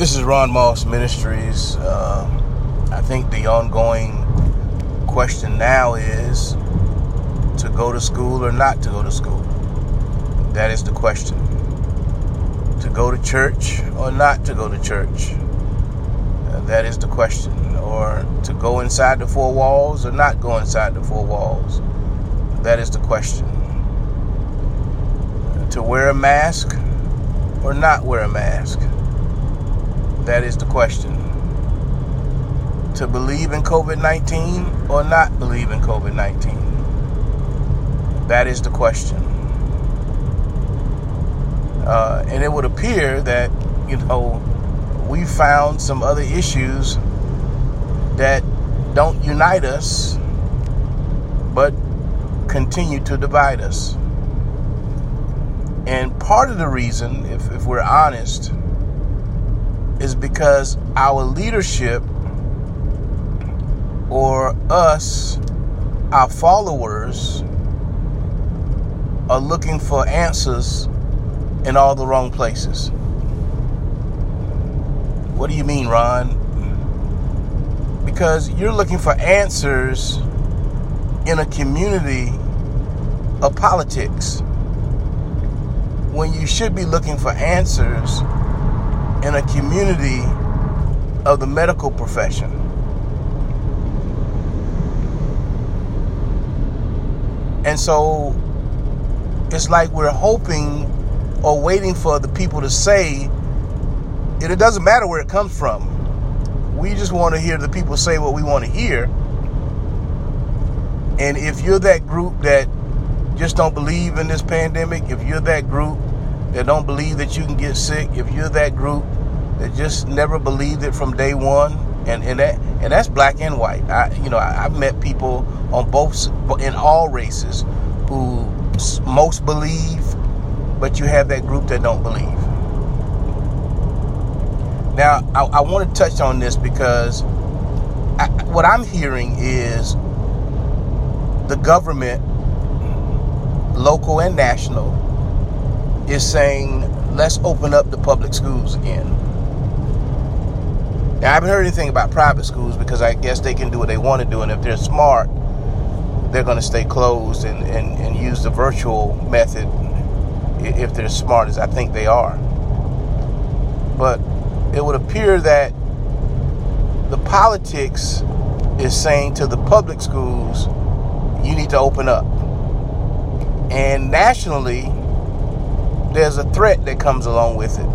This is Ron Moss Ministries. Uh, I think the ongoing question now is to go to school or not to go to school. That is the question. To go to church or not to go to church. Uh, that is the question. Or to go inside the four walls or not go inside the four walls. That is the question. To wear a mask or not wear a mask. That is the question. To believe in COVID 19 or not believe in COVID 19? That is the question. Uh, and it would appear that, you know, we found some other issues that don't unite us, but continue to divide us. And part of the reason, if, if we're honest, is because our leadership or us, our followers, are looking for answers in all the wrong places. What do you mean, Ron? Because you're looking for answers in a community of politics when you should be looking for answers in a community of the medical profession. And so it's like we're hoping or waiting for the people to say, and it doesn't matter where it comes from. We just want to hear the people say what we want to hear. And if you're that group that just don't believe in this pandemic, if you're that group that don't believe that you can get sick, if you're that group that just never believed it from day one, and, and that and that's black and white. I you know I, have met people on both in all races who most believe, but you have that group that don't believe. Now I, I want to touch on this because I, what I'm hearing is the government, local and national, is saying, let's open up the public schools again. Now, I haven't heard anything about private schools because I guess they can do what they want to do, and if they're smart, they're going to stay closed and, and, and use the virtual method if they're smart, as I think they are. But it would appear that the politics is saying to the public schools, you need to open up. And nationally, there's a threat that comes along with it.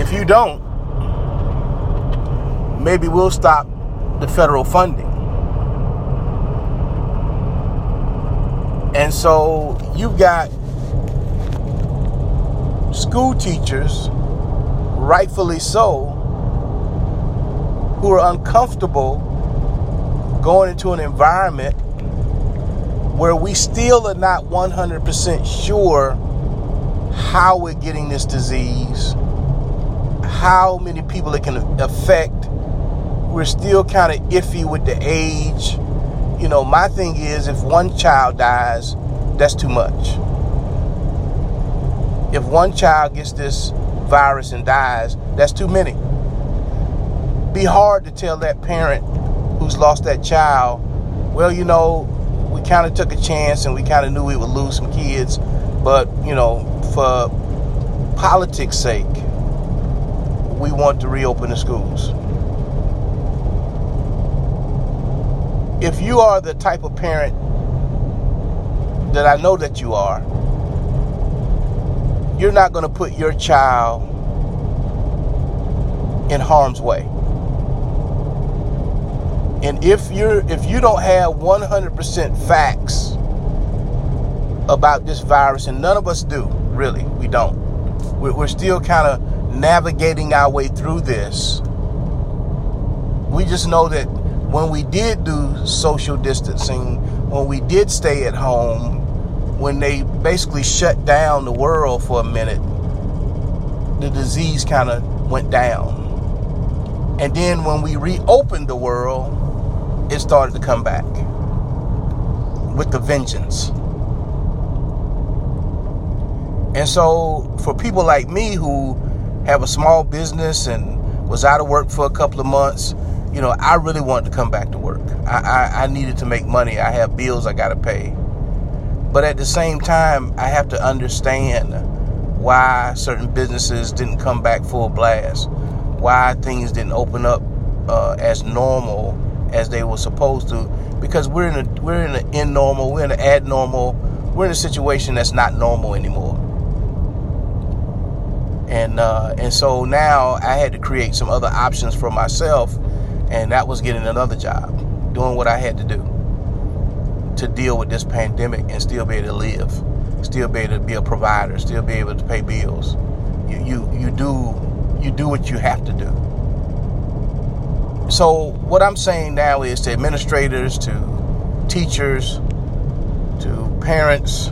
If you don't, maybe we'll stop the federal funding. And so you've got school teachers, rightfully so, who are uncomfortable going into an environment where we still are not 100% sure how we're getting this disease, how many people it can affect. We're still kind of iffy with the age. You know, my thing is if one child dies, that's too much. If one child gets this virus and dies, that's too many. Be hard to tell that parent who's lost that child, well, you know, we kind of took a chance and we kind of knew we would lose some kids, but, you know, for politics' sake, we want to reopen the schools. If you are the type of parent that I know that you are, you're not going to put your child in harm's way. And if you're if you don't have 100% facts about this virus and none of us do, really. We don't. We're still kind of navigating our way through this. We just know that when we did do social distancing, when we did stay at home, when they basically shut down the world for a minute, the disease kind of went down. And then when we reopened the world, it started to come back with the vengeance. And so, for people like me who have a small business and was out of work for a couple of months, you know, I really wanted to come back to work. I, I, I needed to make money. I have bills I got to pay. But at the same time, I have to understand why certain businesses didn't come back full blast, why things didn't open up uh, as normal as they were supposed to, because we're in a we're in an in normal, we're in an abnormal, we're in a situation that's not normal anymore. And uh, and so now I had to create some other options for myself, and that was getting another job, doing what I had to do to deal with this pandemic and still be able to live still be able to be a provider, still be able to pay bills. You you you do you do what you have to do. So what I'm saying now is to administrators, to teachers, to parents,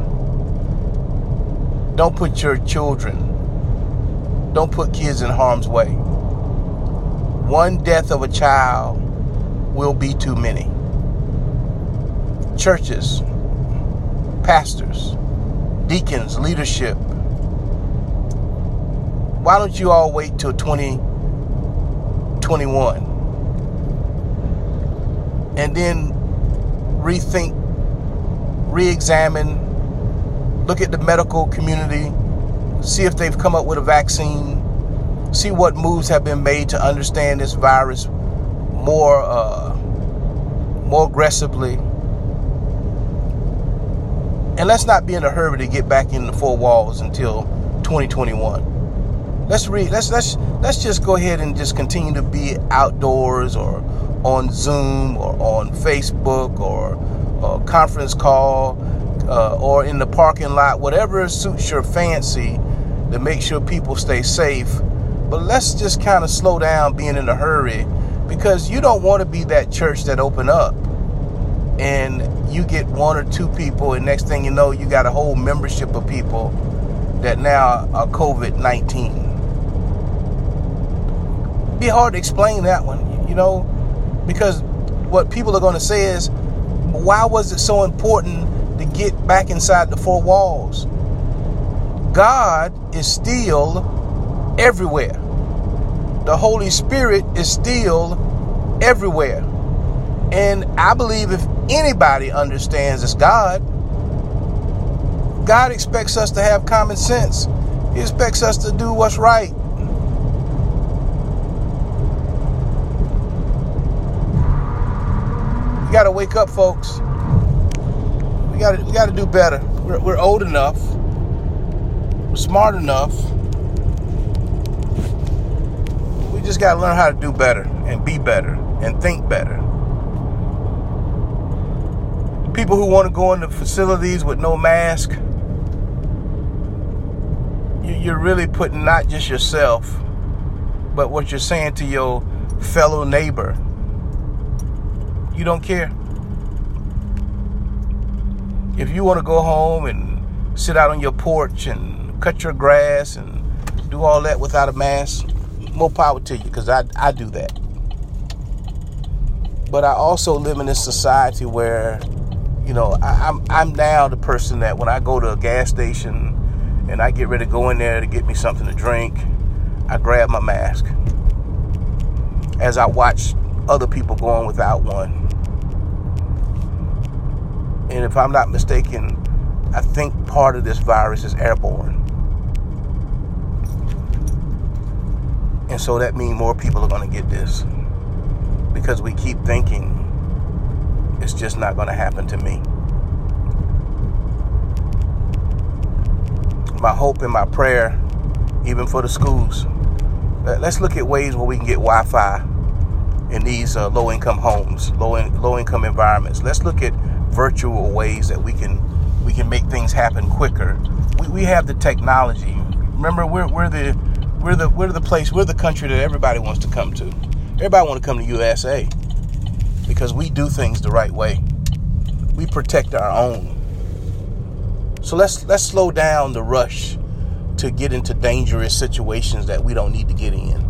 don't put your children, don't put kids in harm's way. One death of a child will be too many. Churches, pastors, deacons, leadership. Why don't you all wait till 2021 and then rethink, re examine, look at the medical community, see if they've come up with a vaccine, see what moves have been made to understand this virus more, uh, more aggressively and let's not be in a hurry to get back in the four walls until 2021. Let's read. Let's let's let's just go ahead and just continue to be outdoors or on Zoom or on Facebook or a conference call uh, or in the parking lot, whatever suits your fancy to make sure people stay safe. But let's just kind of slow down being in a hurry because you don't want to be that church that open up and you get one or two people, and next thing you know, you got a whole membership of people that now are COVID 19. Be hard to explain that one, you know, because what people are going to say is, why was it so important to get back inside the four walls? God is still everywhere. The Holy Spirit is still everywhere. And I believe if anybody understands it's God, God expects us to have common sense. He expects us to do what's right. We got to wake up, folks. We got to we got to do better. We're, we're old enough. Smart enough. We just got to learn how to do better and be better and think better people who want to go into facilities with no mask, you're really putting not just yourself, but what you're saying to your fellow neighbor. You don't care. If you want to go home and sit out on your porch and cut your grass and do all that without a mask, more power to you because I, I do that. But I also live in this society where you know, I, I'm, I'm now the person that when I go to a gas station and I get ready to go in there to get me something to drink, I grab my mask. As I watch other people going without one. And if I'm not mistaken, I think part of this virus is airborne. And so that means more people are going to get this because we keep thinking it's just not going to happen to me. My hope and my prayer, even for the schools, let's look at ways where we can get Wi Fi in these uh, low income homes, low, in, low income environments. Let's look at virtual ways that we can we can make things happen quicker. We, we have the technology. Remember, we're, we're the we're the we're the place, we're the country that everybody wants to come to. Everybody want to come to USA because we do things the right way. We protect our own. So let's let's slow down the rush to get into dangerous situations that we don't need to get in.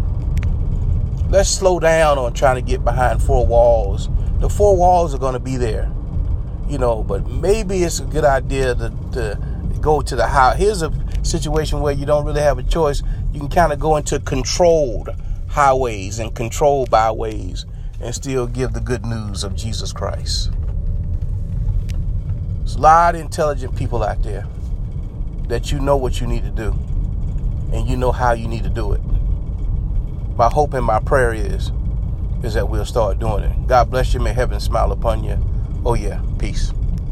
Let's slow down on trying to get behind four walls. The four walls are going to be there, you know, but maybe it's a good idea to, to go to the house. Here's a situation where you don't really have a choice, you can kind of go into controlled highways and controlled byways and still give the good news of Jesus Christ. There's a lot of intelligent people out there that you know what you need to do and you know how you need to do it. My hope and my prayer is is that we'll start doing it. God bless you. May heaven smile upon you. Oh yeah. Peace.